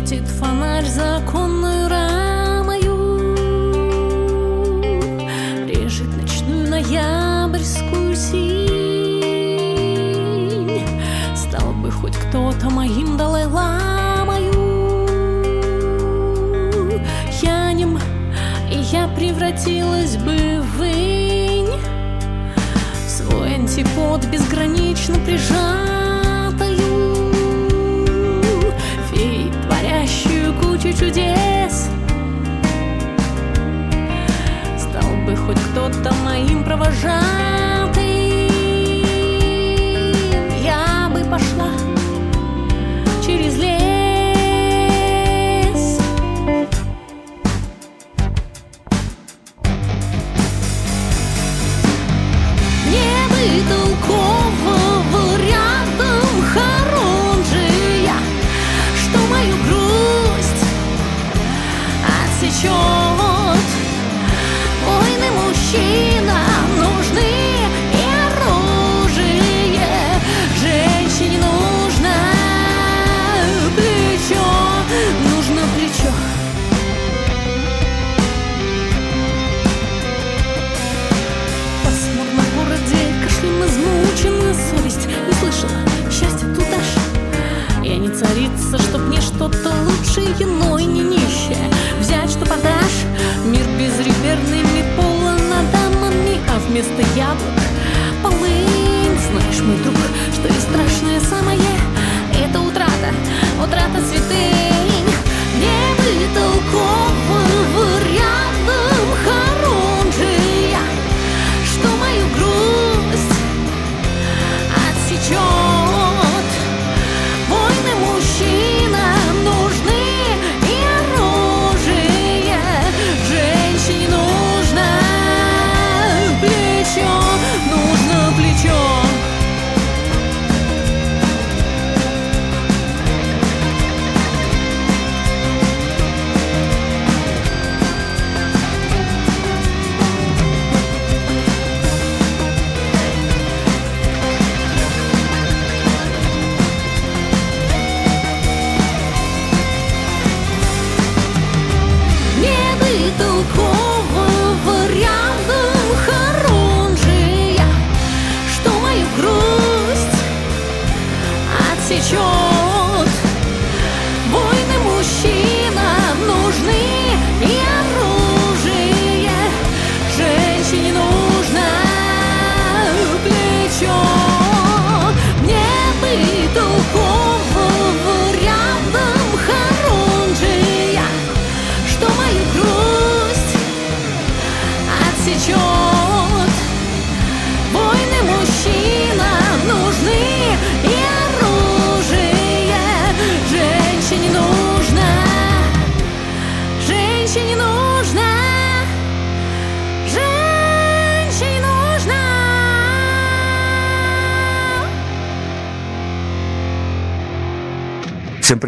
Светит фонарь законную рамою. Режет ночную ноябрьскую синь. Стал бы хоть кто-то моим Далай-ламою. Я нем, и я превратилась бы в инь. Свой антипод безгранично прижатою кучу чудес. Стал бы хоть кто-то моим провожатым Я бы пошла через лес she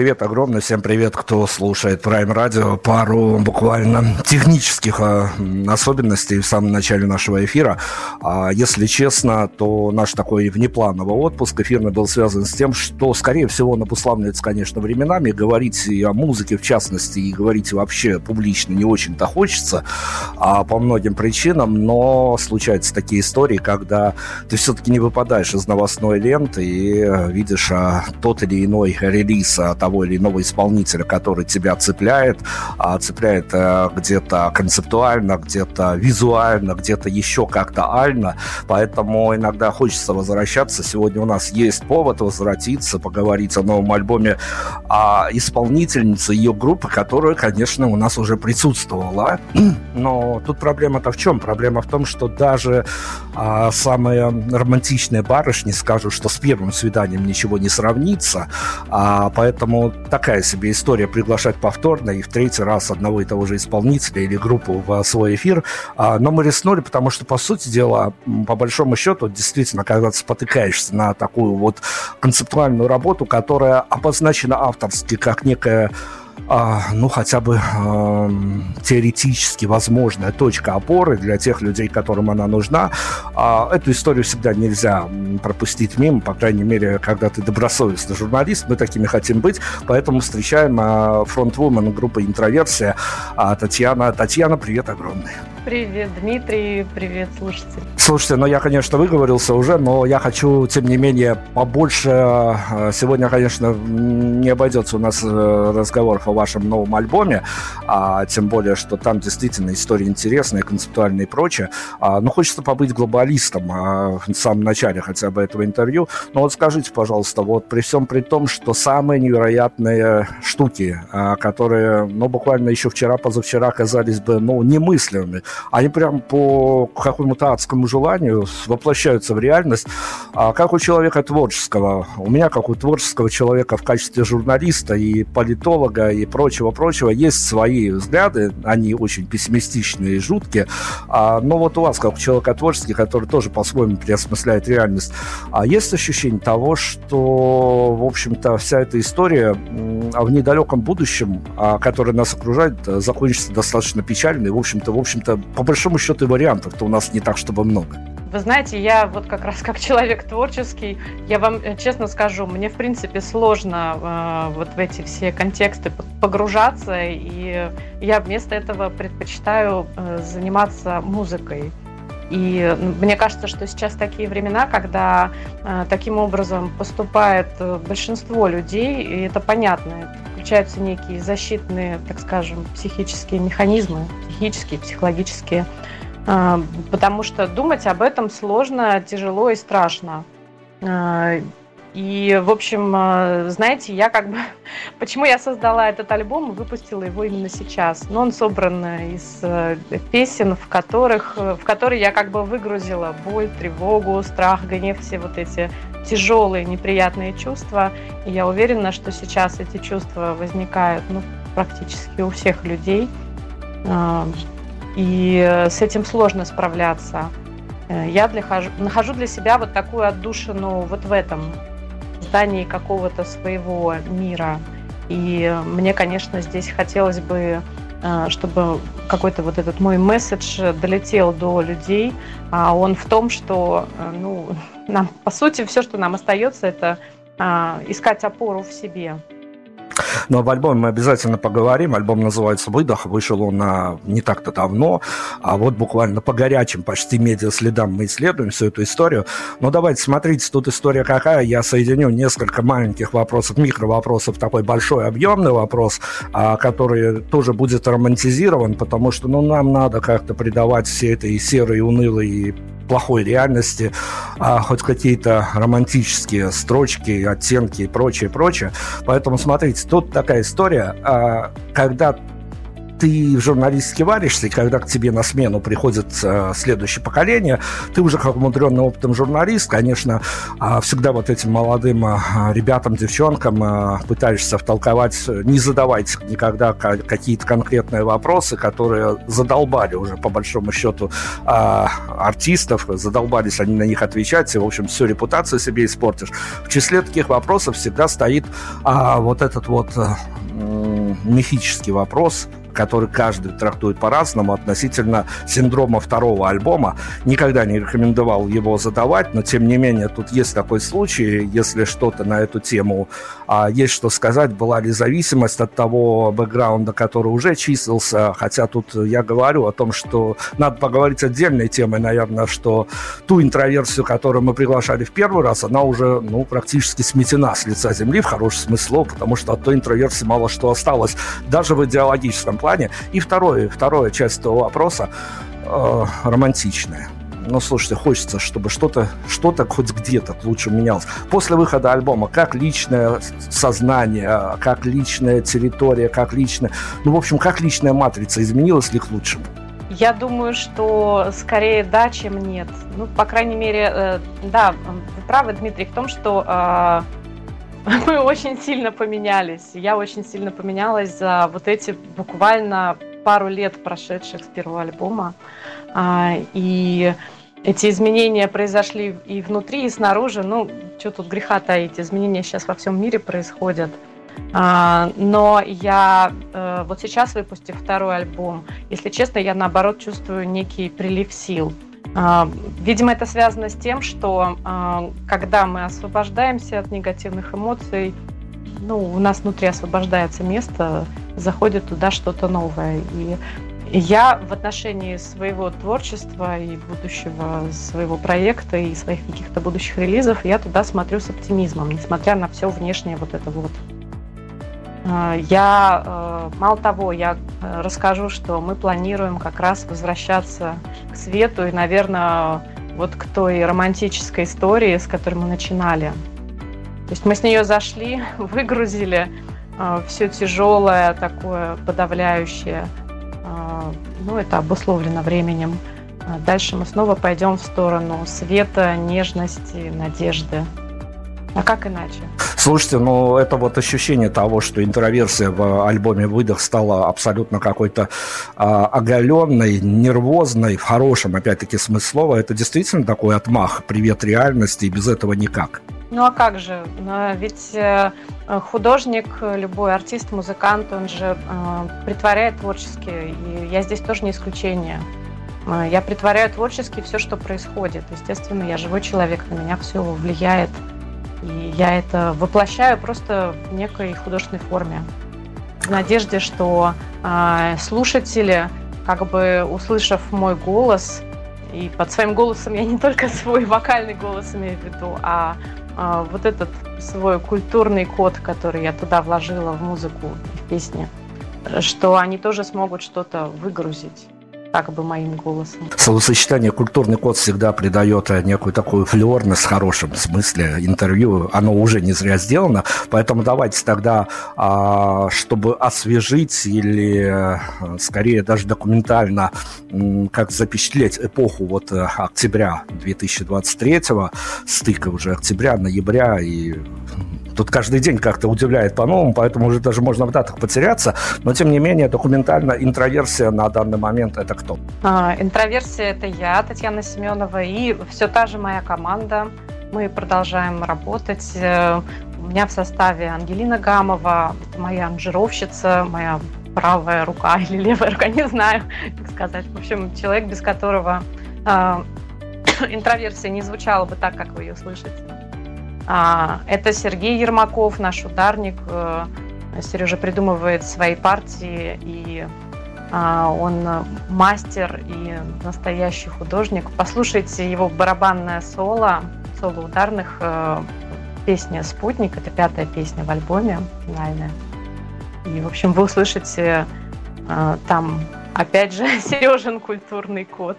привет огромный, всем привет, кто слушает Prime Radio. Пару буквально технических м, особенностей в самом начале нашего эфира. А, если честно, то наш такой внеплановый отпуск эфирный был связан с тем, что, скорее всего, он обуславливается, конечно, временами. Говорить и о музыке, в частности, и говорить вообще публично не очень-то хочется а, по многим причинам, но случаются такие истории, когда ты все-таки не выпадаешь из новостной ленты и э, видишь а, тот или иной релиз а, того или иного исполнителя, который тебя цепляет, а, цепляет а, где-то концептуально, где-то визуально, где-то еще как-то ально, поэтому иногда хочется возвращаться. Сегодня у нас есть повод возвратиться, поговорить о новом альбоме а, исполнительницы ее группы, которая, конечно, у нас уже присутствовала. Но тут проблема-то в чем? Проблема в том, что даже а, самые романтичные барышни скажут, что с первым свиданием ничего не сравнится, а, поэтому такая себе история приглашать повторно и в третий раз одного и того же исполнителя или группу в свой эфир. А, но мы рискнули, потому что, по сути дела, по большому счету, действительно, когда ты спотыкаешься на такую вот концептуальную работу, которая обозначена авторски как некая а, ну, хотя бы э, теоретически возможная точка опоры для тех людей, которым она нужна. А, эту историю всегда нельзя пропустить мимо, по крайней мере, когда ты добросовестный журналист, мы такими хотим быть, поэтому встречаем э, фронтвумен группы «Интроверсия» а, Татьяна. Татьяна, привет огромный. Привет, Дмитрий, привет, слушатели. Слушайте, ну я, конечно, выговорился уже, но я хочу, тем не менее, побольше... Э, сегодня, конечно, не обойдется у нас э, разговоров о вашем новом альбоме, а тем более, что там действительно история интересная, концептуальная и прочее. А, но хочется побыть глобалистом а, в самом начале хотя бы этого интервью. Но вот скажите, пожалуйста, вот при всем при том, что самые невероятные штуки, а, которые, ну, буквально еще вчера-позавчера казались бы, ну, немыслимыми, они прям по какому-то адскому желанию воплощаются в реальность. А как у человека творческого, у меня как у творческого человека в качестве журналиста и политолога и прочего-прочего есть свои взгляды, они очень пессимистичные и жуткие, а, но вот у вас, как у человека творческий, который тоже по-своему переосмысляет реальность, а есть ощущение того, что, в общем-то, вся эта история в недалеком будущем, а, которое нас окружает, закончится достаточно печально, и, в общем-то, в общем-то, по большому счету, вариантов-то у нас не так, чтобы много. Вы знаете, я вот как раз как человек творческий, я вам э, честно скажу, мне в принципе сложно э, вот в эти все контексты погружаться, и я вместо этого предпочитаю э, заниматься музыкой. И мне кажется, что сейчас такие времена, когда э, таким образом поступает э, большинство людей, и это понятно, включаются некие защитные, так скажем, психические механизмы, психические, психологические, а, потому что думать об этом сложно, тяжело и страшно. А, и, в общем, а, знаете, я как бы... Почему я создала этот альбом и выпустила его именно сейчас? Ну, он собран из э, песен, в которых, в которые я как бы выгрузила боль, тревогу, страх, гнев, все вот эти тяжелые, неприятные чувства. И я уверена, что сейчас эти чувства возникают ну, практически у всех людей. И с этим сложно справляться. Э, я для, нахожу для себя вот такую отдушину вот в этом здании какого-то своего мира. И мне, конечно, здесь хотелось бы, э, чтобы какой-то вот этот мой месседж долетел до людей. А он в том, что, э, ну, нам, по сути, все, что нам остается, это искать опору в себе. Но об альбоме мы обязательно поговорим. Альбом называется «Выдох». Вышел он а, не так-то давно. А вот буквально по горячим, почти медиа-следам мы исследуем всю эту историю. Но давайте, смотрите, тут история какая. Я соединю несколько маленьких вопросов, микровопросов, такой большой объемный вопрос, а, который тоже будет романтизирован, потому что ну, нам надо как-то придавать всей этой серой, унылой плохой реальности, а, хоть какие-то романтические строчки, оттенки и прочее, прочее. Поэтому, смотрите, тут такая история, а, когда ты в журналистике варишься, и когда к тебе на смену приходит э, следующее поколение, ты уже как умудренный опытом журналист, конечно, э, всегда вот этим молодым э, ребятам, девчонкам э, пытаешься втолковать, не задавайте никогда какие-то конкретные вопросы, которые задолбали уже по большому счету э, артистов, задолбались они на них отвечать, и, в общем, всю репутацию себе испортишь. В числе таких вопросов всегда стоит э, вот этот вот э, мифический вопрос – который каждый трактует по-разному относительно синдрома второго альбома. Никогда не рекомендовал его задавать, но тем не менее тут есть такой случай, если что-то на эту тему а, есть что сказать, была ли зависимость от того бэкграунда, который уже числился, хотя тут я говорю о том, что надо поговорить отдельной темой, наверное, что ту интроверсию, которую мы приглашали в первый раз, она уже ну, практически сметена с лица земли в хорошем смысле, потому что от той интроверсии мало что осталось, даже в идеологическом плане. И второе, вторая часть этого вопроса э, романтичная. Ну, слушайте, хочется, чтобы что-то что хоть где-то лучше менялось. После выхода альбома, как личное сознание, как личная территория, как личная... Ну, в общем, как личная матрица изменилась ли к лучшему? Я думаю, что скорее да, чем нет. Ну, по крайней мере, э, да, вы правы, Дмитрий, в том, что э, мы очень сильно поменялись. Я очень сильно поменялась за вот эти буквально пару лет, прошедших с первого альбома. А, и эти изменения произошли и внутри, и снаружи. Ну, что тут греха таить, изменения сейчас во всем мире происходят. А, но я э, вот сейчас, выпустив второй альбом, если честно, я наоборот чувствую некий прилив сил. А, видимо, это связано с тем, что а, когда мы освобождаемся от негативных эмоций, ну, у нас внутри освобождается место, заходит туда что-то новое. И я в отношении своего творчества и будущего своего проекта и своих каких-то будущих релизов, я туда смотрю с оптимизмом, несмотря на все внешнее вот это вот. А, я, э, мало того, я э, расскажу, что мы планируем как раз возвращаться к свету и, наверное, вот к той романтической истории, с которой мы начинали. То есть мы с нее зашли, выгрузили э, все тяжелое, такое подавляющее. Ну, это обусловлено временем. Дальше мы снова пойдем в сторону света, нежности, надежды. А как иначе? Слушайте, ну это вот ощущение того, что интроверсия в альбоме «Выдох» стала абсолютно какой-то а, оголенной, нервозной, в хорошем, опять-таки, смысле слова, это действительно такой отмах, привет реальности, и без этого никак. Ну а как же? Ведь э, художник, любой артист, музыкант, он же э, притворяет творчески, и я здесь тоже не исключение. Э, я притворяю творчески все, что происходит. Естественно, я живой человек, на меня все влияет. И я это воплощаю просто в некой художественной форме. В надежде, что э, слушатели, как бы услышав мой голос, и под своим голосом я не только свой вокальный голос имею в виду, а э, вот этот свой культурный код, который я туда вложила в музыку, в песни, что они тоже смогут что-то выгрузить так бы моим голосом. Словосочетание «культурный код» всегда придает некую такую флюорность в хорошем смысле интервью. Оно уже не зря сделано. Поэтому давайте тогда, а, чтобы освежить или э, скорее даже документально как запечатлеть эпоху вот э, октября 2023 стыка уже октября, ноября и Тут каждый день как-то удивляет по-новому, поэтому уже даже можно в датах потеряться. Но, тем не менее, документально интроверсия на данный момент – это кто? А, интроверсия – это я, Татьяна Семенова, и все та же моя команда. Мы продолжаем работать. Э, у меня в составе Ангелина Гамова, моя анжировщица, моя правая рука или левая рука, не знаю, как сказать. В общем, человек, без которого э, интроверсия не звучала бы так, как вы ее слышите. А, это Сергей Ермаков, наш ударник. Э, Сережа придумывает свои партии, и а, он мастер и настоящий художник. Послушайте его барабанное соло, соло ударных, э, песня «Спутник», это пятая песня в альбоме финальная. И, в общем, вы услышите э, там, опять же, Сережин культурный код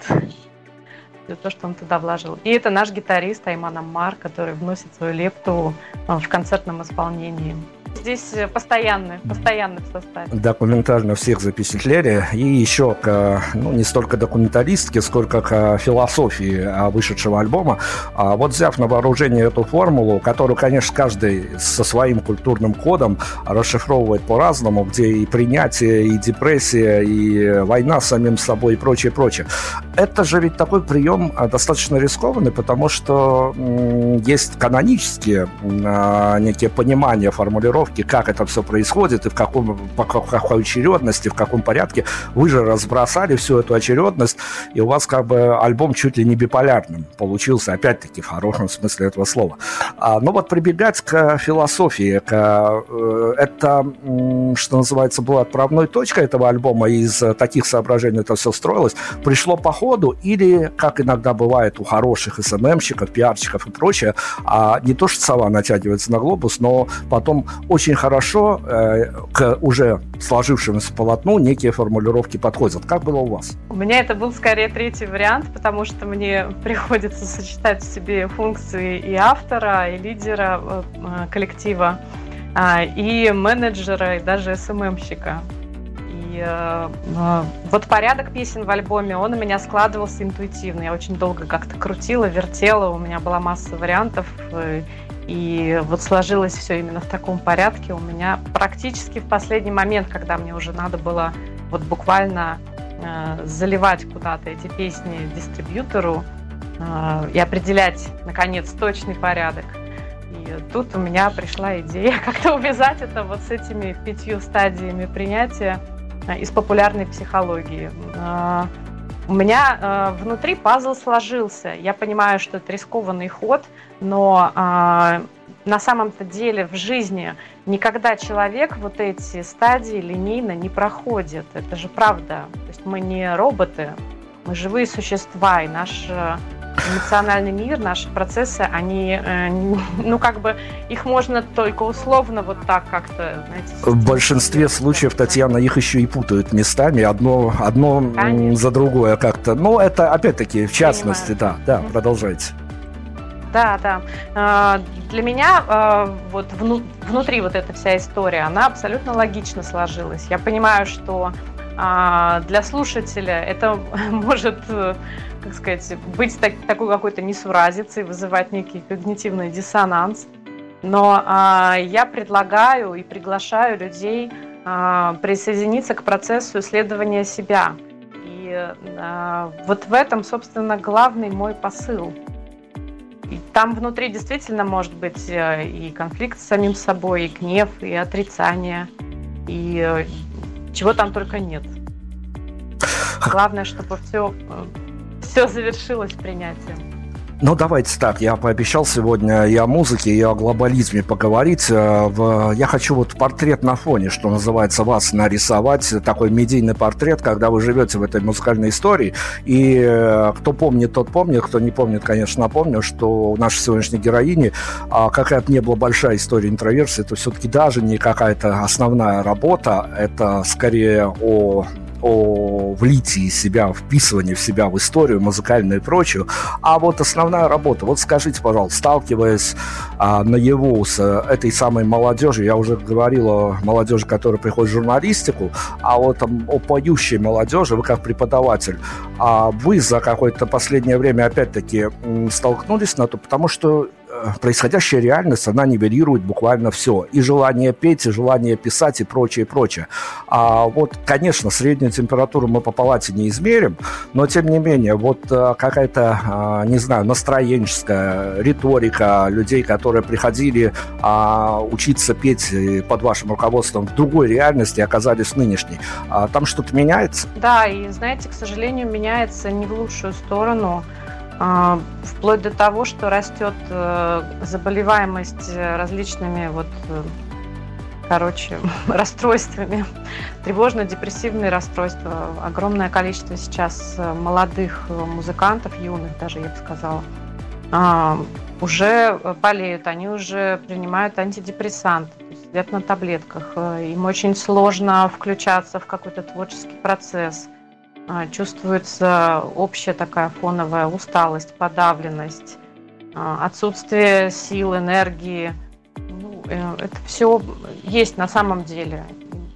за то, что он туда вложил. И это наш гитарист Айман Аммар, который вносит свою лепту э, в концертном исполнении здесь э, постоянны, постоянны в составе. Документально всех запечатлели. И еще к, ну, не столько документалистке, сколько к философии вышедшего альбома. А вот взяв на вооружение эту формулу, которую, конечно, каждый со своим культурным кодом расшифровывает по-разному, где и принятие, и депрессия, и война с самим собой и прочее, прочее. Это же ведь такой прием достаточно рискованный, потому что есть канонические некие понимания формулировки формулировки, как это все происходит и в каком, по какой очередности, в каком порядке. Вы же разбросали всю эту очередность, и у вас как бы альбом чуть ли не биполярным получился, опять-таки, в хорошем смысле этого слова. А, но вот прибегать к философии, к, э, это, что называется, была отправной точкой этого альбома, и из таких соображений это все строилось, пришло по ходу, или, как иногда бывает у хороших СММщиков, пиарщиков и прочее, а не то, что сова натягивается на глобус, но потом очень хорошо э, к уже сложившемуся полотну некие формулировки подходят. Как было у вас? У меня это был скорее третий вариант, потому что мне приходится сочетать в себе функции и автора, и лидера э, э коллектива, э, и менеджера, и даже СММщика. И э, э, вот порядок песен в альбоме, он у меня складывался интуитивно. Я очень долго как-то крутила, вертела, у меня была масса вариантов. Э, И вот сложилось все именно в таком порядке. У меня практически в последний момент, когда мне уже надо было вот буквально э, заливать куда-то эти песни дистрибьютору э, и определять, наконец, точный порядок. И тут у меня пришла идея как-то увязать это вот с этими пятью стадиями принятия э, из популярной психологии. Э, у меня э, внутри пазл сложился. Я понимаю, что это рискованный ход, но э, на самом-то деле в жизни никогда человек вот эти стадии линейно не проходит. Это же правда. То есть мы не роботы, мы живые существа, и наш э, эмоциональный мир, наши процессы, они, э, ну, как бы, их можно только условно вот так как-то, знаете... В большинстве случаев, Татьяна, их еще и путают местами, одно, одно за другое как-то. Но это, опять-таки, в частности, Понимаю. да, да, продолжайте. Да, да. А, для меня а, вот внутри вот эта вся история, она абсолютно логично сложилась. Я понимаю, что а, для слушателя это может, как сказать, быть так, такой какой-то несуразицей, вызывать некий когнитивный диссонанс. Но я предлагаю и приглашаю людей присоединиться к процессу исследования себя. И вот в этом, собственно, главный мой посыл – там внутри действительно может быть э, и конфликт с самим собой, и гнев, и отрицание, и э, чего там только нет. Главное, чтобы все, э, все завершилось принятием. Ну, давайте так, я пообещал сегодня и о музыке, и о глобализме поговорить. Э, я хочу вот портрет на фоне, что называется, вас нарисовать, такой медийный портрет, когда вы живете в этой музыкальной истории. И э, кто помнит, тот помнит, кто не помнит, конечно, напомню, что у нашей сегодняшней героини а, какая-то не была большая история интроверсии, это все-таки даже не какая-то основная работа, это скорее о о влитии себя, вписывании в себя в историю музыкальную и прочую, а вот основная работа. Вот скажите, пожалуйста, сталкиваясь а, наяву с этой самой молодежью, я уже говорил о молодежи, которая приходит в журналистику, а вот там, о поющей молодежи, вы как преподаватель, а вы за какое-то последнее время опять-таки столкнулись на то, потому что происходящая реальность, она нивелирует буквально все. И желание петь, и желание писать, и прочее, прочее. А вот, конечно, среднюю температуру мы по палате не измерим, но, тем не менее, вот э, какая-то, а, не знаю, настроенческая риторика людей, которые приходили а, учиться петь под вашим руководством в другой реальности, оказались в нынешней. А там что-то меняется? Да, и, знаете, к сожалению, меняется не в лучшую сторону. А, вплоть до того, что растет э, заболеваемость различными вот э, короче, расстройствами, тревожно-депрессивные расстройства. Огромное количество сейчас э, молодых музыкантов, юных даже, я бы сказала, а, уже болеют, они уже принимают антидепрессанты, сидят на таблетках. Им очень сложно включаться в какой-то творческий процесс. А, чувствуется общая такая фоновая усталость, подавленность, а, отсутствие сил, энергии. Ну, э, это все есть на самом деле.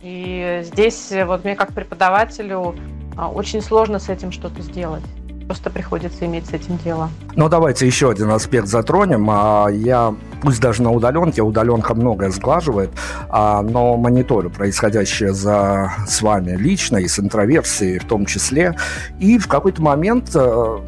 И здесь вот мне как преподавателю а, очень сложно с этим что-то сделать. Просто приходится иметь с этим дело. Ну, давайте еще один аспект затронем. А, я, пусть даже на удаленке, удаленка многое сглаживает, а, но мониторю происходящее за с вами лично и с интроверсией в том числе. И в какой-то момент э,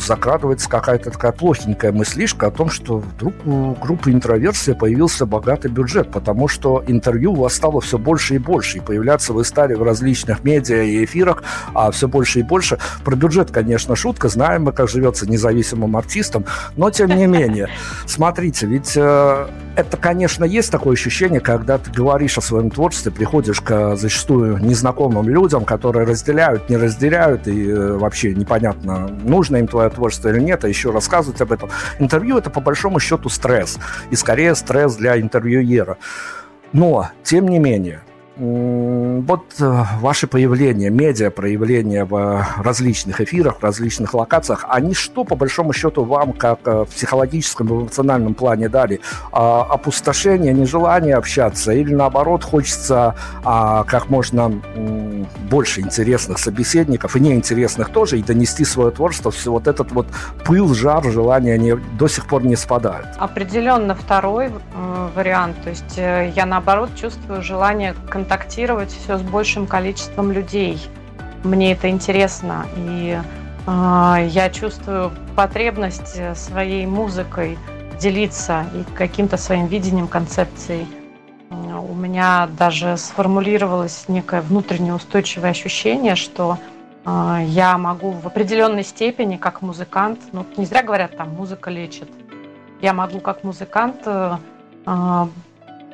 закрадывается какая-то такая плохенькая мыслишка о том, что вдруг у группы интроверсия появился богатый бюджет, потому что интервью у вас стало все больше и больше, и появляться вы стали в различных медиа и эфирах а все больше и больше. Про бюджет, конечно, шутка, знаем мы, как живется независимым артистом, но тем не менее, смотрите, ведь э, это, конечно, есть такое ощущение, когда ты говоришь о своем творчестве, приходишь к зачастую незнакомым людям, которые разделяют, не разделяют, и э, вообще непонятно, нужно им твое творчество или нет, а еще рассказывать об этом. Интервью это по большому счету стресс, и скорее стресс для интервьюера. Но, тем не менее, вот э, ваше появление, медиа проявление в различных эфирах, в различных локациях, они что, по большому счету, вам, как в психологическом, эмоциональном плане дали? А, опустошение, нежелание общаться? Или наоборот, хочется а, как можно больше интересных собеседников, и неинтересных тоже, и донести свое творчество, все вот этот вот пыл, жар, желание не, до сих пор не спадают? Определенно второй э, вариант. То есть э, я, наоборот, чувствую желание контактировать все с большим количеством людей. Мне это интересно. И э, я чувствую потребность э, своей музыкой делиться и каким-то своим видением, концепцией. У меня даже сформулировалось некое внутреннее устойчивое ощущение, что э, я могу в определенной степени, как музыкант, ну не зря говорят, там музыка лечит, я могу как музыкант э, а,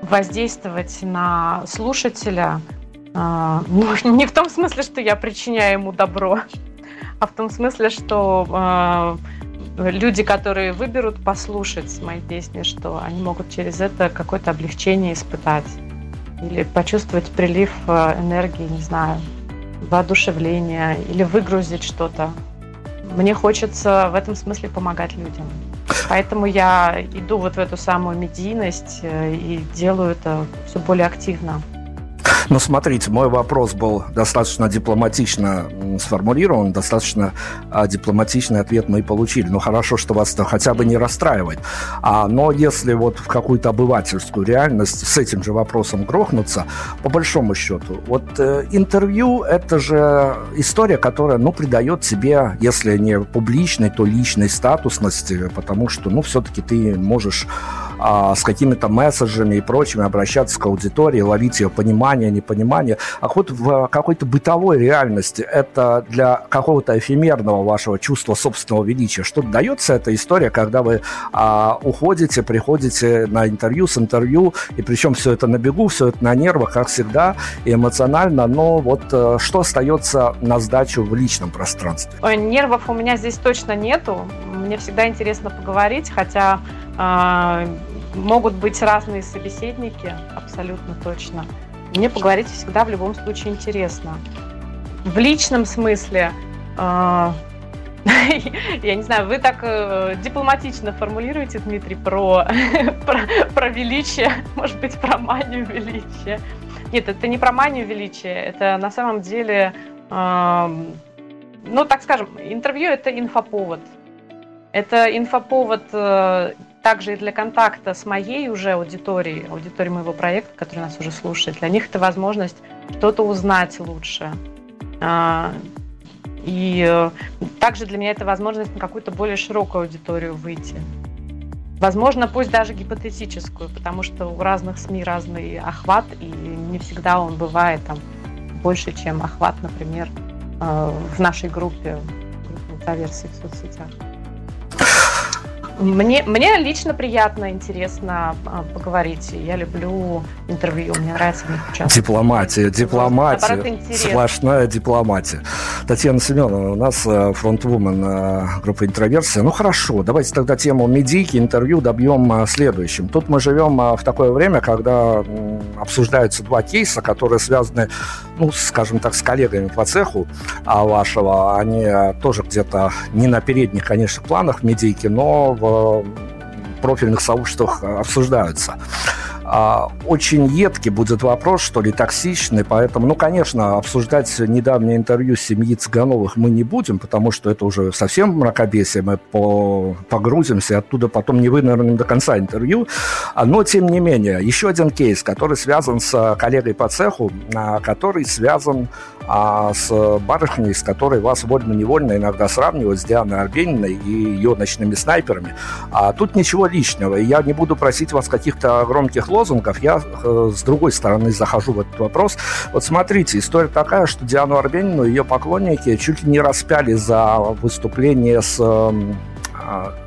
воздействовать на слушателя, э, ну, не в том смысле, что я причиняю ему добро, а в том смысле, что э, люди, которые выберут послушать мои песни, что они могут через это какое-то облегчение испытать или почувствовать прилив энергии, не знаю, воодушевления или выгрузить что-то. Мне хочется в этом смысле помогать людям. Поэтому я иду вот в эту самую медийность э, и делаю это все более активно. Ну, смотрите, мой вопрос был достаточно дипломатично сформулирован, достаточно а, дипломатичный ответ мы и получили. Ну, хорошо, что вас хотя бы не расстраивает. А, но если вот в какую-то обывательскую реальность с этим же вопросом грохнуться, по большому счету, вот э, интервью – это же история, которая, ну, придает себе, если не публичной, то личной статусности, потому что, ну, все-таки ты можешь а, с какими-то месседжами и прочими обращаться к аудитории, ловить ее понимание, непонимание. А вот в какой-то бытовой реальности это для какого-то эфемерного вашего чувства собственного величия что-то дается эта история, когда вы а, уходите, приходите на интервью с интервью, и причем все это на бегу, все это на нервах, как всегда, эмоционально, но вот э, что остается на сдачу в личном пространстве? Ой, нервов у меня здесь точно нету. Мне всегда интересно поговорить, хотя могут быть разные собеседники, абсолютно точно. Мне поговорить всегда в любом случае интересно. В личном смысле, э, я не знаю, вы так э, дипломатично формулируете, Дмитрий, про, про, про величие, может быть, про манию величия. Нет, это не про манию величия, это на самом деле, э, ну, так скажем, интервью – это инфоповод. Это инфоповод э, также и для контакта с моей уже аудиторией, аудиторией моего проекта, который нас уже слушает. Для них это возможность что-то узнать лучше. А, и э, также для меня это возможность на какую-то более широкую аудиторию выйти. Возможно, пусть даже гипотетическую, потому что у разных СМИ разный охват, и не всегда он бывает там больше, чем охват, например, э, в нашей группе, группе интроверсии в соцсетях. Мне, мне лично приятно, интересно а, поговорить. Я люблю интервью, мне нравится в них участвовать. Дипломатия, дипломатия, сплошная дипломатия. Татьяна Семеновна, у нас э, фронтвумен э, группы «Интроверсия». Ну хорошо, давайте тогда тему медийки, интервью добьем э, следующим. Тут мы живем в такое время, когда обсуждаются два кейса, которые связаны, ну, скажем так, с коллегами по цеху а вашего. Они тоже где-то не на передних, конечно, планах медийки, но в профильных сообществах обсуждаются. А, очень едкий будет вопрос, что ли, токсичный, поэтому, ну, конечно, обсуждать недавнее интервью семьи Цыгановых мы не будем, потому что это уже совсем мракобесие, мы по погрузимся, оттуда потом не вынырнем до конца интервью, а, но, тем не менее, еще один кейс, который связан с коллегой по цеху, а, который связан а с барышней, с которой вас вольно-невольно иногда сравнивают с Дианой Арбениной и ее ночными снайперами. А тут ничего личного. Я не буду просить вас каких-то громких лозунгов. Я э, с другой стороны захожу в этот вопрос. Вот смотрите, история такая, что Диану Арбенину ее поклонники чуть ли не распяли за выступление с эм,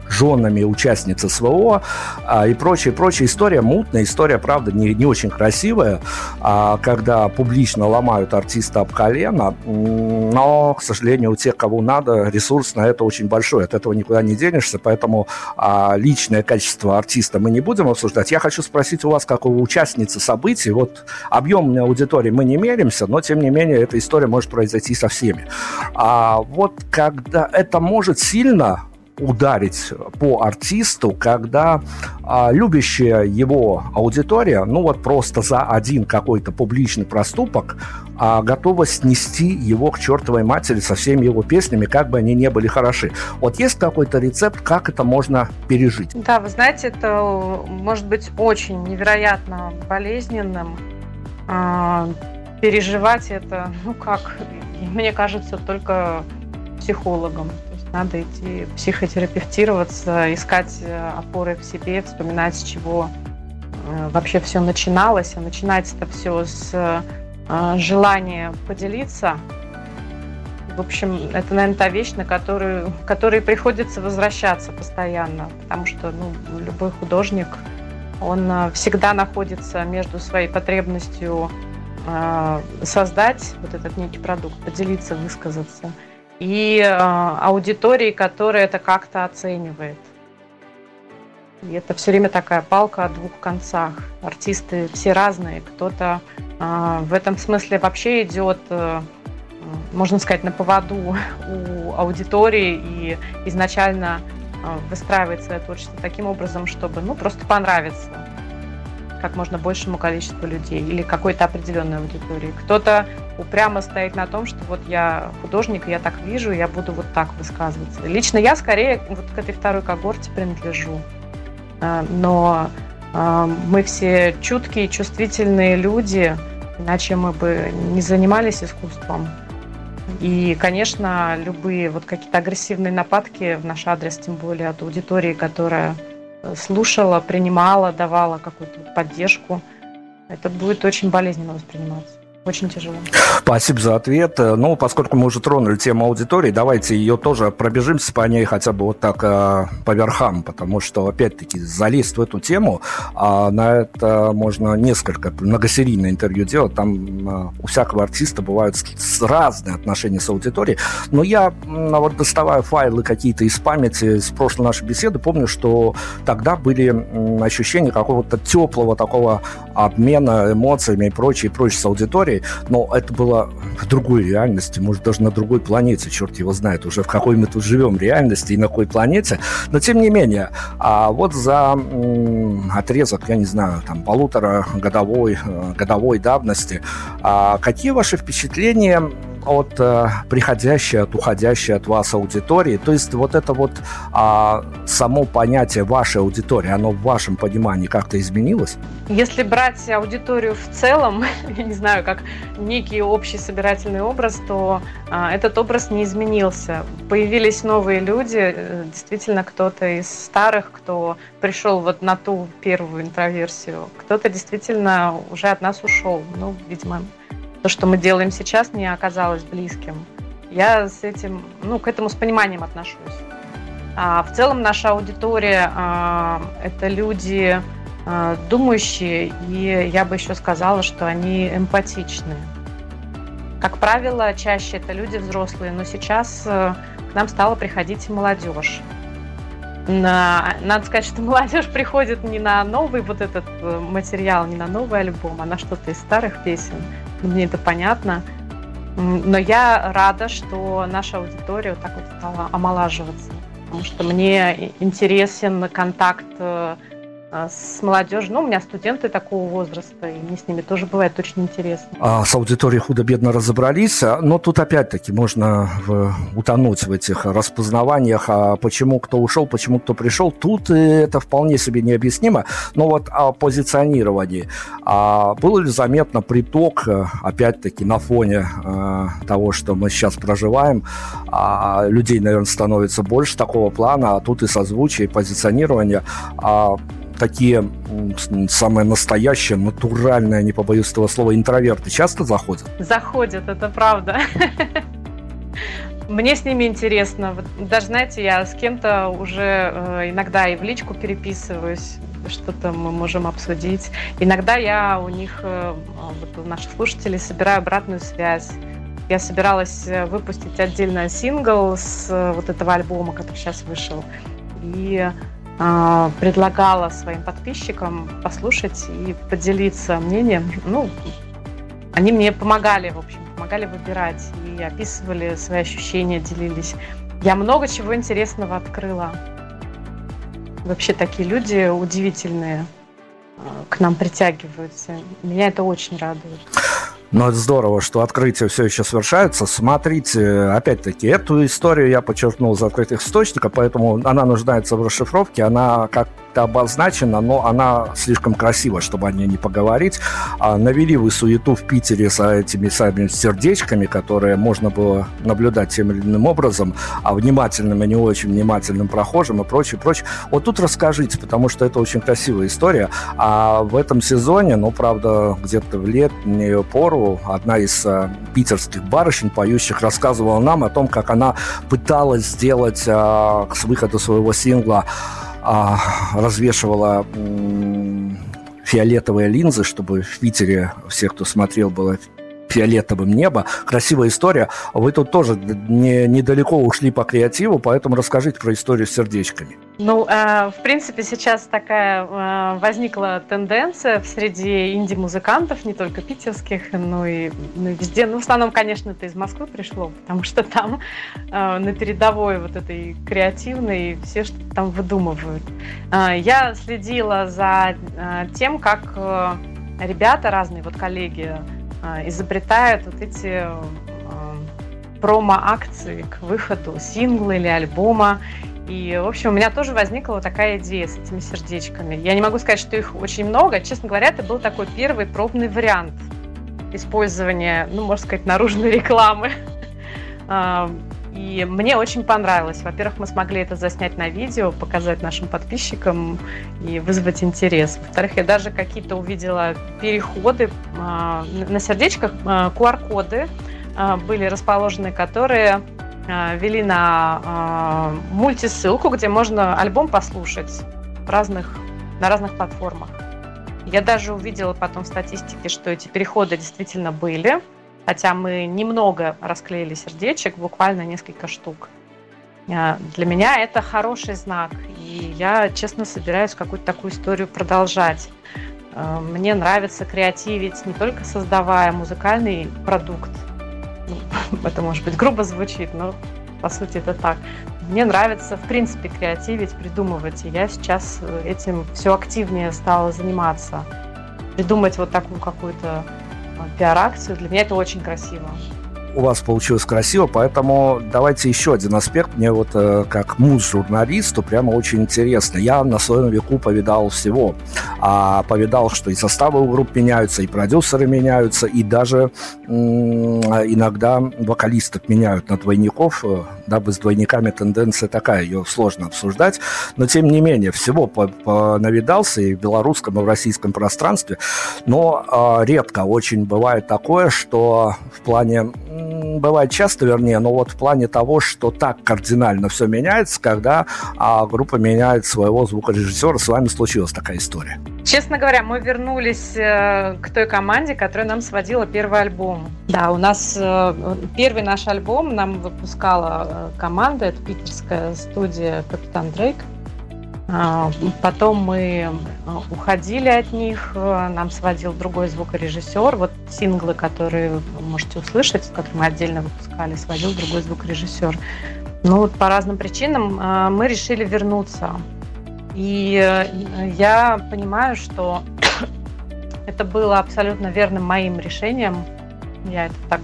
женами участницы СВО а, и прочее, прочее. История мутная, история, правда, не, не очень красивая, а, когда публично ломают артиста об колено, но, к сожалению, у тех, кого надо, ресурс на это очень большой, от этого никуда не денешься, поэтому а, личное качество артиста мы не будем обсуждать. Я хочу спросить у вас, как у участницы событий, вот объемной аудитории мы не меримся, но, тем не менее, эта история может произойти со всеми. А вот когда это может сильно ударить по артисту, когда а, любящая его аудитория, ну вот просто за один какой-то публичный проступок, а, готова снести его к чертовой матери со всеми его песнями, как бы они не были хороши. Вот есть какой-то рецепт, как это можно пережить? Да, вы знаете, это может быть очень невероятно болезненным. А, переживать это, ну как, мне кажется, только психологом надо идти психотерапевтироваться, искать э, опоры в себе, вспоминать, с чего э, вообще все начиналось. А начинается это все с э, желания поделиться. В общем, это, наверное, та вещь, на которую, которой приходится возвращаться постоянно, потому что ну, любой художник, он всегда находится между своей потребностью создать вот этот некий продукт, поделиться, высказаться – и э, аудитории, которая это как-то оценивает. И это все время такая палка о двух концах. Артисты все разные. Кто-то э, в этом смысле вообще идет, э, можно сказать, на поводу у аудитории и изначально э, выстраивает свое творчество таким образом, чтобы ну, просто понравиться как можно большему количеству людей или какой-то определенной аудитории. Кто-то упрямо стоит на том, что вот я художник, я так вижу, я буду вот так высказываться. Лично я скорее вот к этой второй когорте принадлежу. А, но а, мы все чуткие, чувствительные люди, иначе мы бы не занимались искусством. И, конечно, любые вот какие-то агрессивные нападки в наш адрес, тем более от аудитории, которая слушала, принимала, давала какую-то поддержку, это будет очень болезненно восприниматься. Очень тяжело. Спасибо за ответ. Ну, поскольку мы уже тронули тему аудитории, давайте ее тоже пробежимся по ней хотя бы вот так э, по верхам, потому что, опять-таки, залезть в эту тему, а на это можно несколько многосерийное интервью делать. Там э, у всякого артиста бывают разные отношения с аудиторией. Но я вот доставая файлы какие-то из памяти с прошлой нашей беседы, помню, что тогда были ощущения какого-то теплого такого обмена эмоциями и прочее, и прочее с аудиторией истории, но это было в другой реальности, может, даже на другой планете, черт его знает, уже в какой мы тут живем реальности и на какой планете. Но, тем не менее, а вот за м, отрезок, я не знаю, там, полутора годовой, э, годовой давности, а какие ваши впечатления от э, приходящей, от уходящей от вас аудитории. То есть вот это вот а, само понятие вашей аудитории, оно в вашем понимании как-то изменилось? Если брать аудиторию в целом, я не знаю, как некий общий собирательный образ, то а, этот образ не изменился. Появились новые люди, э, действительно кто-то из старых, кто пришел вот на ту первую интроверсию, кто-то действительно уже от нас ушел. Ну, видимо, то, что мы делаем сейчас, не оказалось близким. Я с этим, ну, к этому с пониманием отношусь. А в целом наша аудитория а, это люди а, думающие, и я бы еще сказала, что они эмпатичные. Как правило, чаще это люди взрослые, но сейчас а, к нам стала приходить молодежь. На, надо сказать, что молодежь приходит не на новый вот этот э, материал, не на новый альбом, а на что-то из старых песен мне это понятно. Но я рада, что наша аудитория вот так вот стала омолаживаться, потому что мне интересен контакт э, с молодежью. Ну, у меня студенты такого возраста, и мне с ними тоже бывает очень интересно. А с аудиторией худо-бедно разобрались, а, но тут опять-таки можно в, утонуть в этих распознаваниях, а почему кто ушел, почему кто пришел. Тут это вполне себе необъяснимо. Но вот о позиционировании. А было ли заметно приток, э, опять-таки, на фоне а, того, что мы сейчас проживаем, а, людей, наверное, становится больше такого плана, а тут и созвучие, и позиционирование. А, такие самые настоящие, натуральные, не побоюсь этого слова, интроверты часто заходят? Заходят, это правда. Мне с ними интересно. Даже, знаете, я с кем-то уже э, иногда и в личку переписываюсь, что-то мы можем обсудить. Иногда я у них, э, вот у наших слушателей, собираю обратную связь. Я собиралась э, выпустить отдельно сингл с вот этого альбома, который сейчас вышел. И предлагала своим подписчикам послушать и поделиться мнением. Ну, они мне помогали, в общем, помогали выбирать и описывали свои ощущения, делились. Я много чего интересного открыла. Вообще такие люди удивительные э, к нам притягиваются. Меня это очень радует. Но это здорово, что открытия все еще совершаются. Смотрите, опять-таки, эту историю я подчеркнул из открытых источников, поэтому она нуждается в расшифровке. Она как как-то обозначена, но она слишком красива, чтобы о ней не поговорить. А навели вы суету в Питере с этими самыми сердечками, которые можно было наблюдать тем или иным образом, а внимательным и не очень внимательным прохожим и прочее, прочее. Вот тут расскажите, потому что это очень красивая история. А в этом сезоне, ну, правда, где-то в летнюю пору одна из а, питерских барышень, поющих, рассказывала нам о том, как она пыталась сделать а, с выхода своего сингла а, развешивала фиолетовые линзы, чтобы в Питере все, кто смотрел, было фиолетовым небо. Красивая история. Вы тут тоже не, недалеко ушли по креативу, поэтому расскажите про историю с сердечками. Ну, э, в принципе, сейчас такая э, возникла тенденция среди инди-музыкантов, не только питерских, но и, ну, и везде. Ну, в основном, конечно, это из Москвы пришло, потому что там э, на передовой вот этой креативной все что-то там выдумывают. Э, я следила за э, тем, как э, ребята, разные вот коллеги, изобретают вот эти э, промо-акции к выходу сингла или альбома. И, в общем, у меня тоже возникла вот такая идея с этими сердечками. Я не могу сказать, что их очень много. Честно говоря, это был такой первый пробный вариант использования, ну, можно сказать, наружной рекламы. А, и мне очень понравилось. Во-первых, мы смогли это заснять на видео, показать нашим подписчикам и вызвать интерес. Во-вторых, я даже какие-то увидела переходы а, на сердечках, QR-коды а, были расположены, которые вели на мультисылку, где можно альбом послушать в разных, на разных платформах. Я даже увидела потом в статистике, что эти переходы действительно были, хотя мы немного расклеили сердечек, буквально несколько штук. Э, для меня это хороший знак, и я, честно, собираюсь какую-то такую историю продолжать. Мне нравится креативить, не только создавая музыкальный продукт, это может быть грубо звучит, но по сути это так. Мне нравится, в принципе, креативить, придумывать. И я сейчас этим все активнее стала заниматься. Придумать вот такую какую-то а, пиар-акцию, для меня это очень красиво у вас получилось красиво, поэтому давайте еще один аспект. Мне вот э, как муз-журналисту прямо очень интересно. Я на своем веку повидал всего. А повидал, что и составы у групп меняются, и продюсеры меняются, и даже иногда вокалистов меняют на двойников, э, дабы с двойниками тенденция такая, ее сложно обсуждать. Но тем не менее, всего навидался и в белорусском, и в российском пространстве. Но э, редко очень бывает такое, что в плане бывает часто, вернее, но вот в плане того, что так кардинально все меняется, когда а, группа меняет своего звукорежиссера, с вами случилась такая история. Честно говоря, мы вернулись э, к той команде, которая нам сводила первый альбом. Да, у нас э, первый наш альбом нам выпускала э, команда, это питерская студия Капитан Дрейк. А, потом мы а, уходили от них, э, нам сводил другой звукорежиссер. Вот синглы, которые вы можете услышать, которые мы отдельно выпускали, сводил другой звукорежиссер. Ну вот по разным причинам а, мы решили вернуться. И э, я понимаю, что это было абсолютно верным моим решением. Я это так...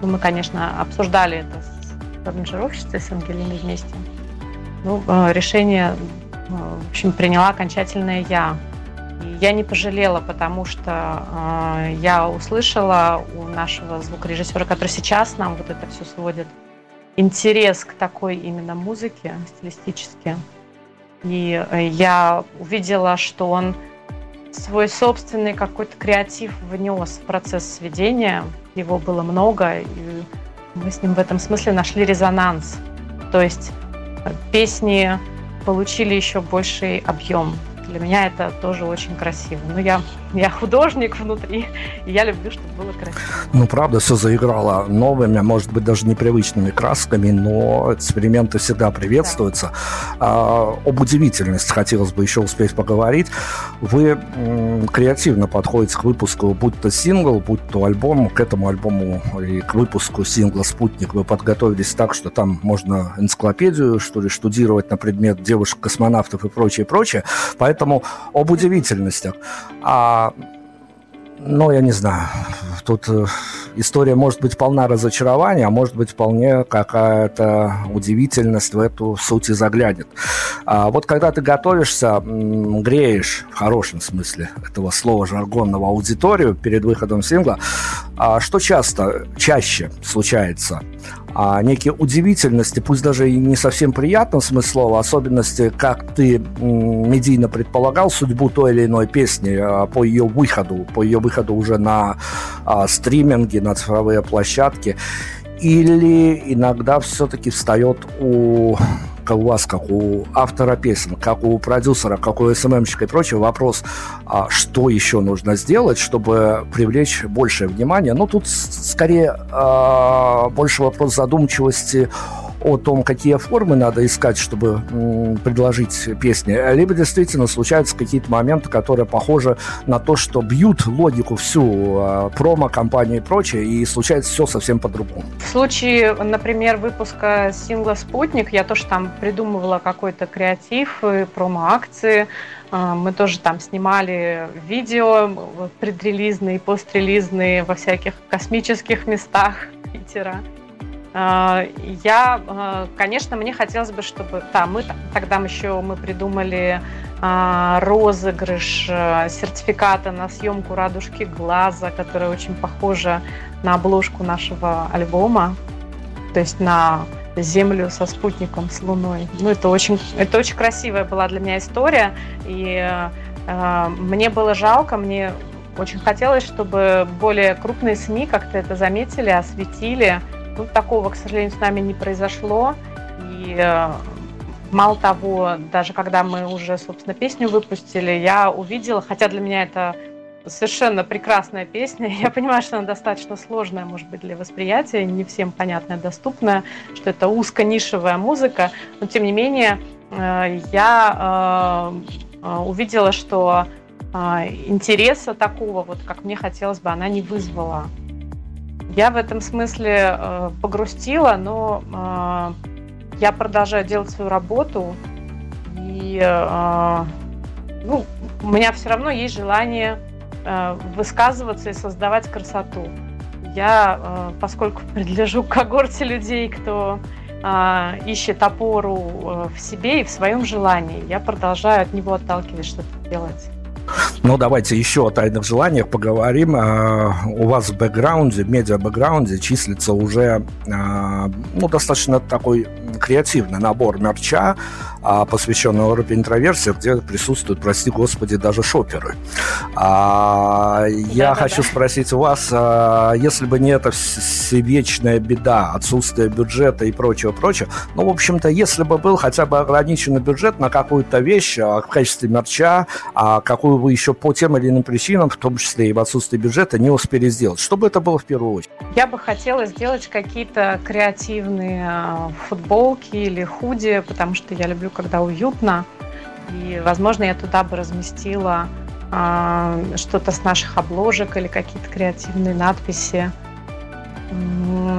Ну, мы, конечно, обсуждали это с аранжировщицей, с Ангелиной вместе. Ну, э, решение в общем, приняла окончательное я. И я не пожалела, потому что э, я услышала у нашего звукорежиссера, который сейчас нам вот это все сводит, интерес к такой именно музыке стилистически. И э, я увидела, что он свой собственный какой-то креатив внес в процесс сведения. Его было много. И Мы с ним в этом смысле нашли резонанс. То есть э, песни получили еще больший объем. Для меня это тоже очень красиво. Но я, я художник внутри, и я люблю, чтобы было красиво. Ну, правда, все заиграло новыми, а может быть, даже непривычными красками, но эксперименты всегда приветствуются. Да. А, об удивительности хотелось бы еще успеть поговорить. Вы м, креативно подходите к выпуску, будь то сингл, будь то альбом. К этому альбому и к выпуску сингла «Спутник» вы подготовились так, что там можно энциклопедию, что ли, штудировать на предмет девушек-космонавтов и прочее, прочее. Поэтому Поэтому об удивительностях. А, ну, я не знаю, тут э, история может быть полна разочарования, а может быть вполне какая-то удивительность в эту суть и заглянет. А вот когда ты готовишься, греешь, в хорошем смысле этого слова жаргонного, аудиторию перед выходом сингла, а что часто, чаще случается – а некие удивительности, пусть даже и не совсем приятном смысле слова, особенности, как ты медийно предполагал судьбу той или иной песни а, по ее выходу, по ее выходу уже на а, стриминги, на цифровые площадки, или иногда все-таки встает у как у вас, как у автора песен, как у продюсера, как у СММщика и прочего, вопрос, а что еще нужно сделать, чтобы привлечь большее внимание. Ну, тут скорее а, больше вопрос задумчивости о том, какие формы надо искать, чтобы м, предложить песни, либо действительно случаются какие-то моменты, которые похожи на то, что бьют логику всю э, промо-компании и прочее, и случается все совсем по-другому. В случае, например, выпуска сингла «Спутник», я тоже там придумывала какой-то креатив, промо-акции, мы тоже там снимали видео предрелизные, пострелизные во всяких космических местах Питера. А, я, а, конечно, мне хотелось бы, чтобы, да, мы тогда еще мы придумали а, розыгрыш сертификата на съемку радужки глаза, которая очень похожа на обложку нашего альбома, то есть на Землю со спутником, с Луной. Ну, это очень, это очень красивая была для меня история, и э, мне было жалко, мне очень хотелось, чтобы более крупные СМИ как-то это заметили, осветили, ну, такого, к сожалению, с нами не произошло. И э, мало того, даже когда мы уже, собственно, песню выпустили, я увидела, хотя для меня это совершенно прекрасная песня. Я понимаю, что она достаточно сложная, может быть, для восприятия, не всем понятная, доступная, что это узко-нишевая музыка, но тем не менее э, я э, увидела, что интереса такого, вот как мне хотелось бы, она не вызвала. Я в этом смысле э, погрустила, но э, я продолжаю делать свою работу. И э, ну, у меня все равно есть желание э, высказываться и создавать красоту. Я, э, поскольку принадлежу к когорте людей, кто э, ищет опору э, в себе и в своем желании, я продолжаю от него отталкивать что-то делать. Ну, давайте еще о тайных желаниях поговорим. У вас в бэкграунде, в медиа-бэкграунде числится уже ну, достаточно такой креативный набор мерча, посвященный Европе интроверсии, где присутствуют, прости господи, даже шоперы. А, я да, хочу да. спросить вас, а, если бы не эта всевечная беда, отсутствие бюджета и прочего, прочего, ну, в общем-то, если бы был хотя бы ограниченный бюджет на какую-то вещь а, в качестве мерча, а, какую вы еще по тем или иным причинам, в том числе и в отсутствии бюджета, не успели сделать, что бы это было в первую очередь? Я бы хотела сделать какие-то креативные а, футболки или худи, потому что я люблю когда уютно. И, возможно, я туда бы разместила э, что-то с наших обложек или какие-то креативные надписи.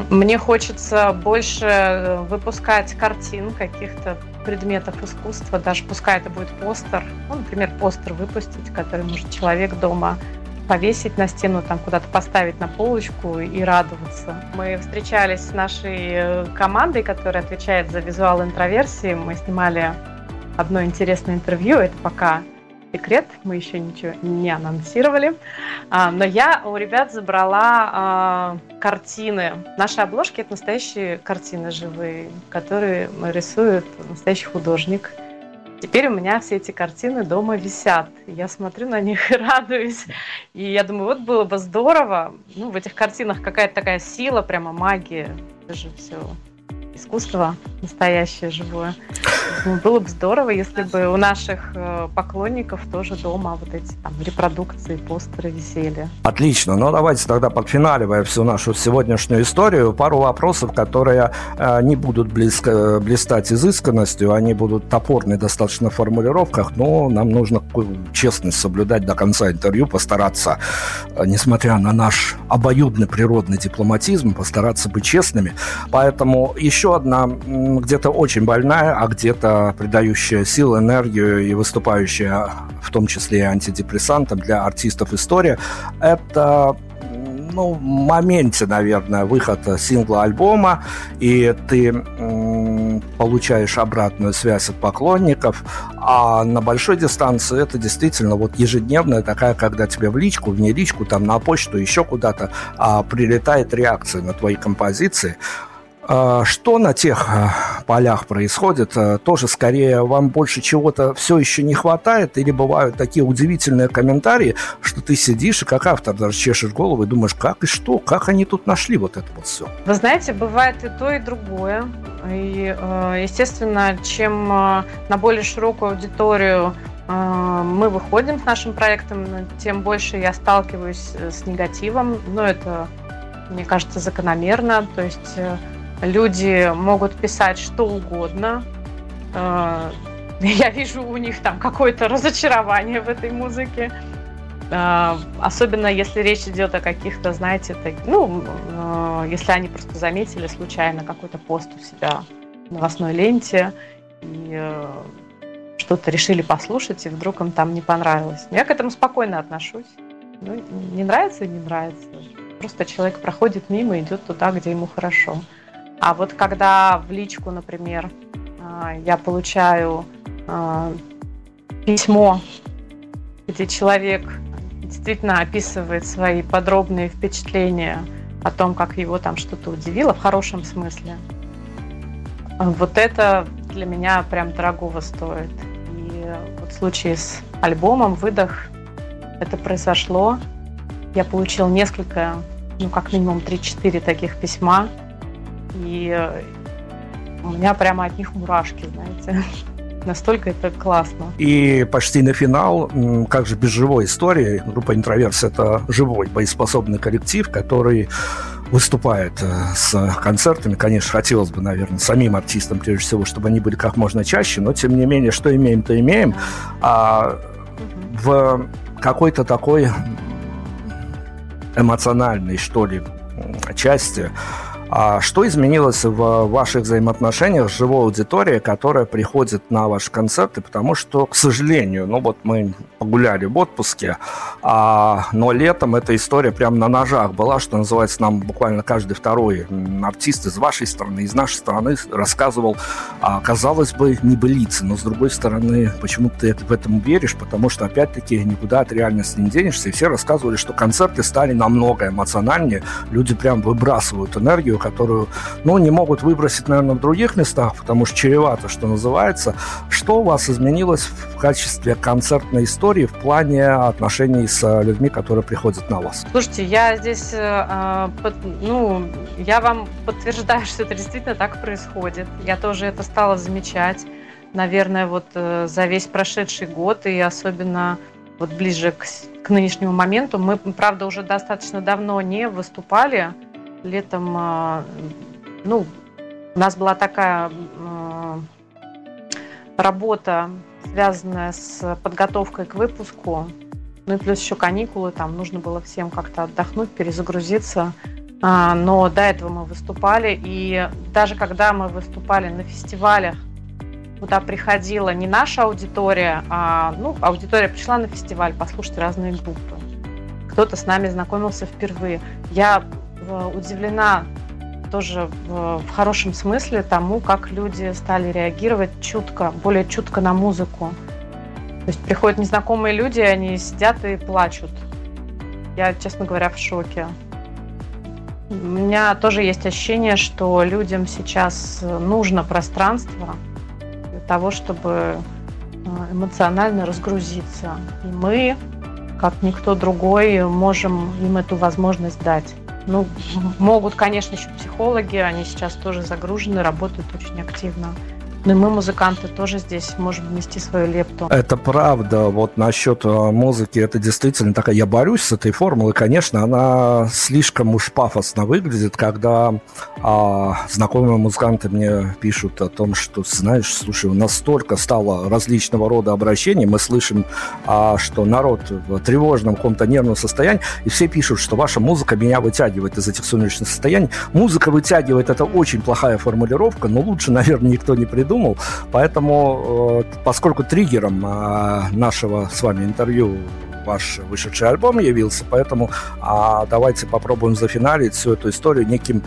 Мне хочется больше э, выпускать картин, каких-то предметов искусства, даже пускай это будет постер, ну, например, постер выпустить, который может человек дома повесить на стену, там куда-то поставить на полочку и радоваться. Мы встречались с нашей э, командой, которая отвечает за визуал интроверсии. Мы снимали одно интересное интервью, это пока секрет, мы еще ничего не анонсировали. А, но я у ребят забрала а, картины. Наши обложки это настоящие картины живые, которые рисует настоящий художник. Теперь у меня все эти картины дома висят. Я смотрю на них и радуюсь. И я думаю, вот было бы здорово. Ну, в этих картинах какая-то такая сила, прямо магия. Это же все искусство настоящее, живое. Ну, было бы здорово, если бы у наших э, поклонников тоже дома вот эти там репродукции, постеры висели. Отлично. Ну, давайте тогда подфиналивая всю нашу сегодняшнюю историю, пару вопросов, которые э, не будут близко, блистать изысканностью, они будут топорные достаточно в формулировках, но нам нужно честность соблюдать до конца интервью, постараться, э, несмотря на наш обоюдный природный дипломатизм, постараться быть честными. Поэтому еще одна где-то очень больная, а где-то придающая силу, энергию и выступающая в том числе и антидепрессантом для артистов история, это ну, моменте, наверное, выхода сингла альбома, и ты м, получаешь обратную связь от поклонников, а на большой дистанции это действительно вот ежедневная такая, когда тебе в личку, в не личку, там на почту, еще куда-то а, прилетает реакция на твои композиции. А, что на тех а, полях происходит? А, тоже скорее вам больше чего-то все еще не хватает? Или бывают такие удивительные комментарии, что ты сидишь и как автор даже чешешь голову и думаешь, как и что, как они тут нашли вот это вот все? Вы знаете, бывает и то, и другое. И, естественно, чем на более широкую аудиторию мы выходим с нашим проектом, тем больше я сталкиваюсь э, с негативом. Но это, мне кажется, закономерно. То есть э, Люди могут писать что угодно. Э, я вижу у них там какое-то разочарование в этой музыке. Э, особенно если речь идет о каких-то, знаете, так, ну, э, если они просто заметили случайно какой-то пост у себя в новостной ленте и что-то решили послушать, и вдруг им там не понравилось. Я к этому спокойно отношусь. Ну, не нравится и не нравится. Просто человек проходит мимо, идет туда, где ему хорошо. А вот когда в личку, например, а, я получаю а, письмо, где человек действительно описывает свои подробные впечатления о том, как его там что-то удивило, в хорошем смысле. Вот это для меня прям дорогого стоит. И вот в случае с альбомом «Выдох» это произошло. Я получил несколько, ну как минимум 3-4 таких письма и у меня прямо от них мурашки, знаете. Настолько это классно. И почти на финал, как же без живой истории, группа Интроверс – это живой, боеспособный коллектив, который выступает э, с концертами. Конечно, хотелось бы, наверное, самим артистам, прежде всего, чтобы они были как можно чаще, но, тем не менее, что имеем, то имеем. А в какой-то такой эмоциональной, что ли, части а что изменилось в ваших взаимоотношениях с живой аудиторией, которая приходит на ваши концерты? Потому что, к сожалению, ну вот мы погуляли в отпуске, а, но летом эта история прям на ножах была, что называется, нам буквально каждый второй артист из вашей страны, из нашей страны рассказывал, а, казалось бы, небылицы, но с другой стороны, почему ты в этом веришь? Потому что, опять-таки, никуда от реальности не денешься, и все рассказывали, что концерты стали намного эмоциональнее, люди прям выбрасывают энергию, которую, ну, не могут выбросить, наверное, в других местах, потому что чревато, что называется. Что у вас изменилось в качестве концертной истории в плане отношений с людьми, которые приходят на вас? Слушайте, я здесь, э, под, ну, я вам подтверждаю, что это действительно так происходит. Я тоже это стала замечать, наверное, вот э, за весь прошедший год и особенно вот ближе к, к нынешнему моменту. Мы, правда, уже достаточно давно не выступали летом, а, ну, у нас была такая работа, связанная с подготовкой к выпуску, ну и плюс еще каникулы, там нужно было всем как-то отдохнуть, перезагрузиться. А, но до этого мы выступали, и даже когда мы выступали на фестивалях, куда приходила не наша аудитория, а ну, аудитория пришла на фестиваль послушать разные группы. Кто-то с нами знакомился впервые. Я удивлена тоже в, хорошем смысле тому, как люди стали реагировать чутко, более чутко на музыку. То есть приходят незнакомые люди, они сидят и плачут. Я, честно говоря, в шоке. У меня тоже есть ощущение, что людям сейчас нужно пространство для того, чтобы эмоционально разгрузиться. И мы, как никто другой, можем им эту возможность дать. Ну, могут, конечно, еще психологи, они сейчас тоже загружены, работают очень активно. Но мы, музыканты, тоже здесь можем внести свою лепту. Это правда. Вот насчет а, музыки, это действительно такая... Я борюсь с этой формулой, конечно, она слишком уж пафосно выглядит, когда а, знакомые музыканты мне пишут о том, что, знаешь, слушай, у нас столько стало различного рода обращений, мы слышим, а, что народ в тревожном каком-то нервном состоянии, и все пишут, что ваша музыка меня вытягивает из этих сумеречных состояний. Музыка вытягивает, это очень плохая формулировка, но лучше, наверное, никто не придумал придумал. Поэтому, э, поскольку триггером э, нашего с вами интервью ваш вышедший альбом явился, поэтому а, давайте попробуем зафиналить всю эту историю неким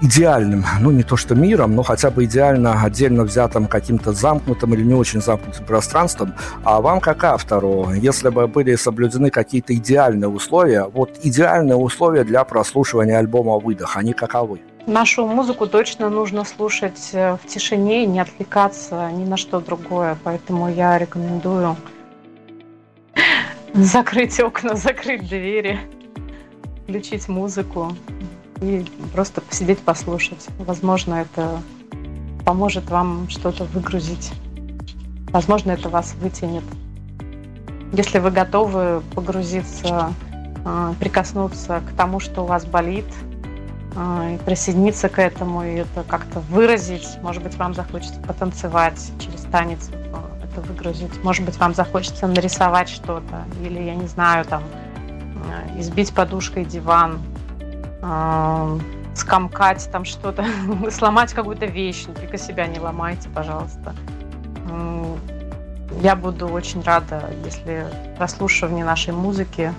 идеальным, ну не то что миром, но хотя бы идеально отдельно взятым каким-то замкнутым или не очень замкнутым пространством. А вам как автору, если бы были соблюдены какие-то идеальные условия, вот идеальные условия для прослушивания альбома «Выдох», они каковы? Нашу музыку точно нужно слушать э, в тишине не отвлекаться ни на что другое. Поэтому я рекомендую закрыть окна, закрыть двери, включить музыку и просто посидеть, послушать. Возможно, это поможет вам что-то выгрузить. Возможно, это вас вытянет. Если вы готовы погрузиться, э, прикоснуться к тому, что у вас болит – присоединиться к этому, и это как-то выразить. Может быть, вам захочется потанцевать через танец, это выгрузить. Может быть, вам захочется нарисовать что-то, или, я не знаю, там, а, избить подушкой диван, э, скомкать там что-то, сломать какую-то вещь. Только себя не ломайте, пожалуйста. Я буду очень рада, если прослушивание нашей музыки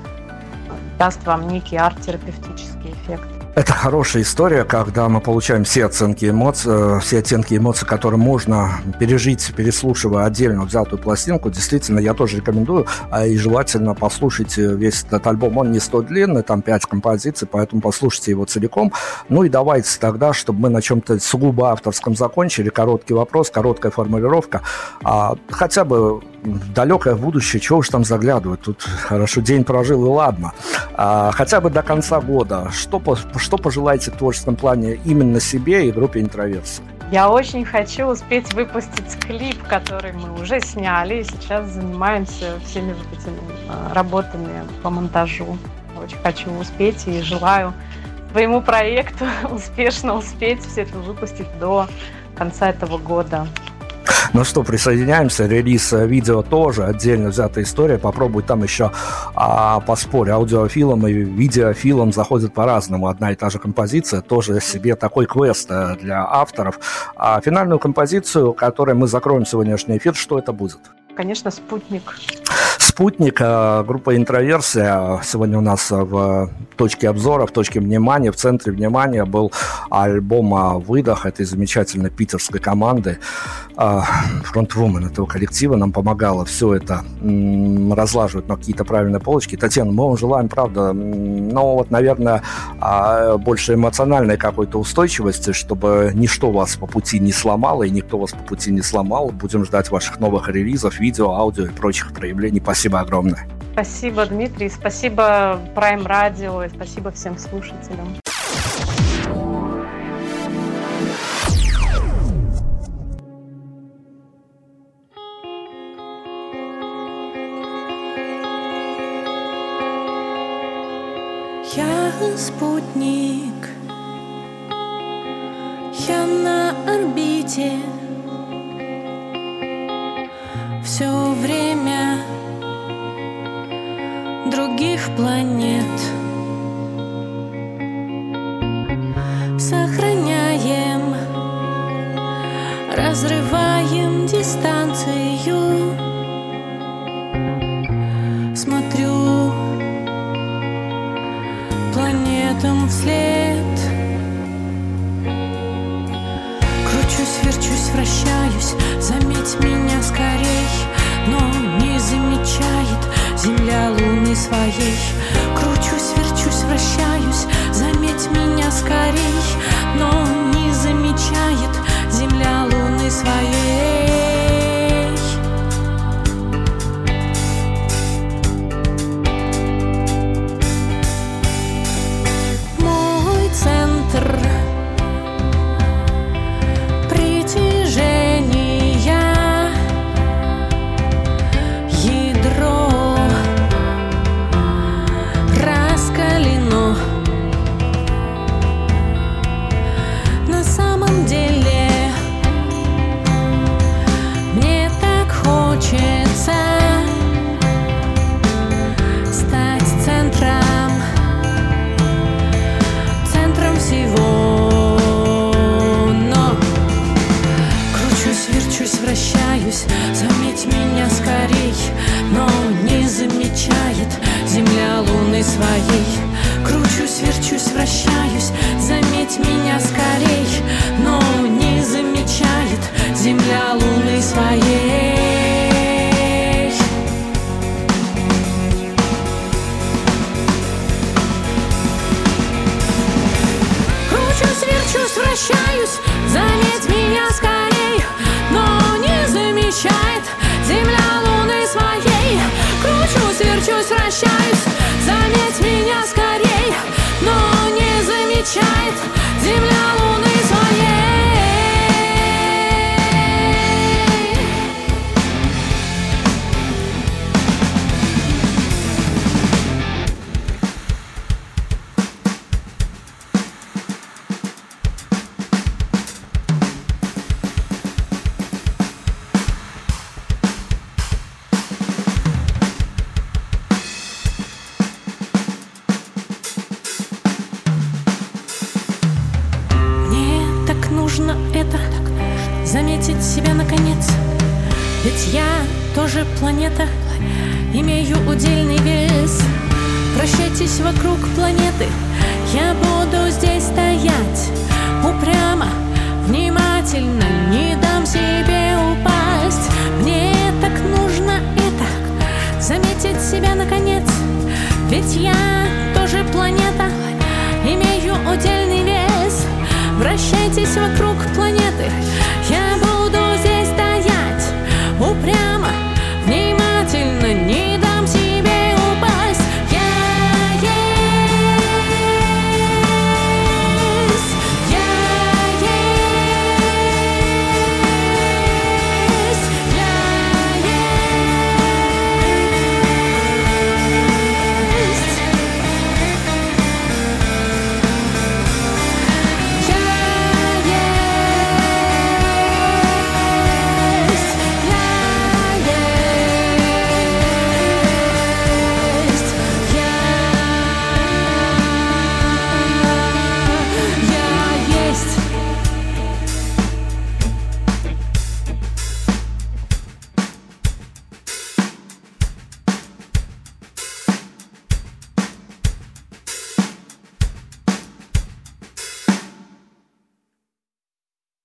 даст вам некий арт-терапевтический эффект. Это хорошая история, когда мы получаем все оценки эмоций, э, все оттенки эмоций, которые можно пережить, переслушивая отдельно взятую пластинку. Действительно, я тоже рекомендую, а и желательно послушайте весь этот альбом. Он не столь длинный, там пять композиций, поэтому послушайте его целиком. Ну и давайте тогда, чтобы мы на чем-то сугубо авторском закончили, короткий вопрос, короткая формулировка. А, хотя бы далекое будущее, чего уж там заглядывать. Тут хорошо день прожил и ладно. А, хотя бы до конца года. Что, что пожелаете в творческом плане именно себе и группе интроверсии? Я очень хочу успеть выпустить клип, который мы уже сняли, и сейчас занимаемся всеми вот этими а, работами по монтажу. Очень хочу успеть и желаю своему проекту успешно успеть все это выпустить до конца этого года. Ну что, присоединяемся. Релиз видео тоже отдельно взятая история. Попробуй там еще а, поспорь. Аудиофилом и видеофилом заходят по-разному. Одна и та же композиция. Тоже себе такой квест э, для авторов. А финальную композицию, которой мы закроем сегодняшний эфир, что это будет? Конечно, «Спутник». «Спутник», э, группа «Интроверсия». Сегодня у нас в точке обзора, в точке внимания, в центре внимания был альбом «Выдох» этой замечательной питерской команды. А, фронтвумен этого коллектива нам помогала все это разлаживать на какие-то правильные полочки. Татьяна, мы вам желаем, правда, ну вот, наверное, а, больше эмоциональной какой-то устойчивости, чтобы ничто вас по пути не сломало, и никто вас по пути не сломал. Будем ждать ваших новых релизов, видео, аудио и прочих проявлений. Спасибо огромное. Спасибо, Дмитрий, спасибо Prime Radio и спасибо всем слушателям. Я спутник, я на орбите Все время планет. Сохраняем, разрываем дистанцию. Смотрю планетам вслед. Кручусь, верчусь, вращаюсь, заметь меня скорей Но не замечает земля луны своей. Кручусь, верчусь, вращаюсь, заметь меня скорей. Но не замечает. Земля луны своей Заметить себя наконец. Ведь я тоже планета Имею удельный вес. Прощайтесь вокруг планеты Я буду здесь стоять. Упрямо, внимательно Не дам себе упасть. Мне так нужно это Заметить себя наконец. Ведь я тоже планета Имею удельный вес. Вращайтесь вокруг планеты Name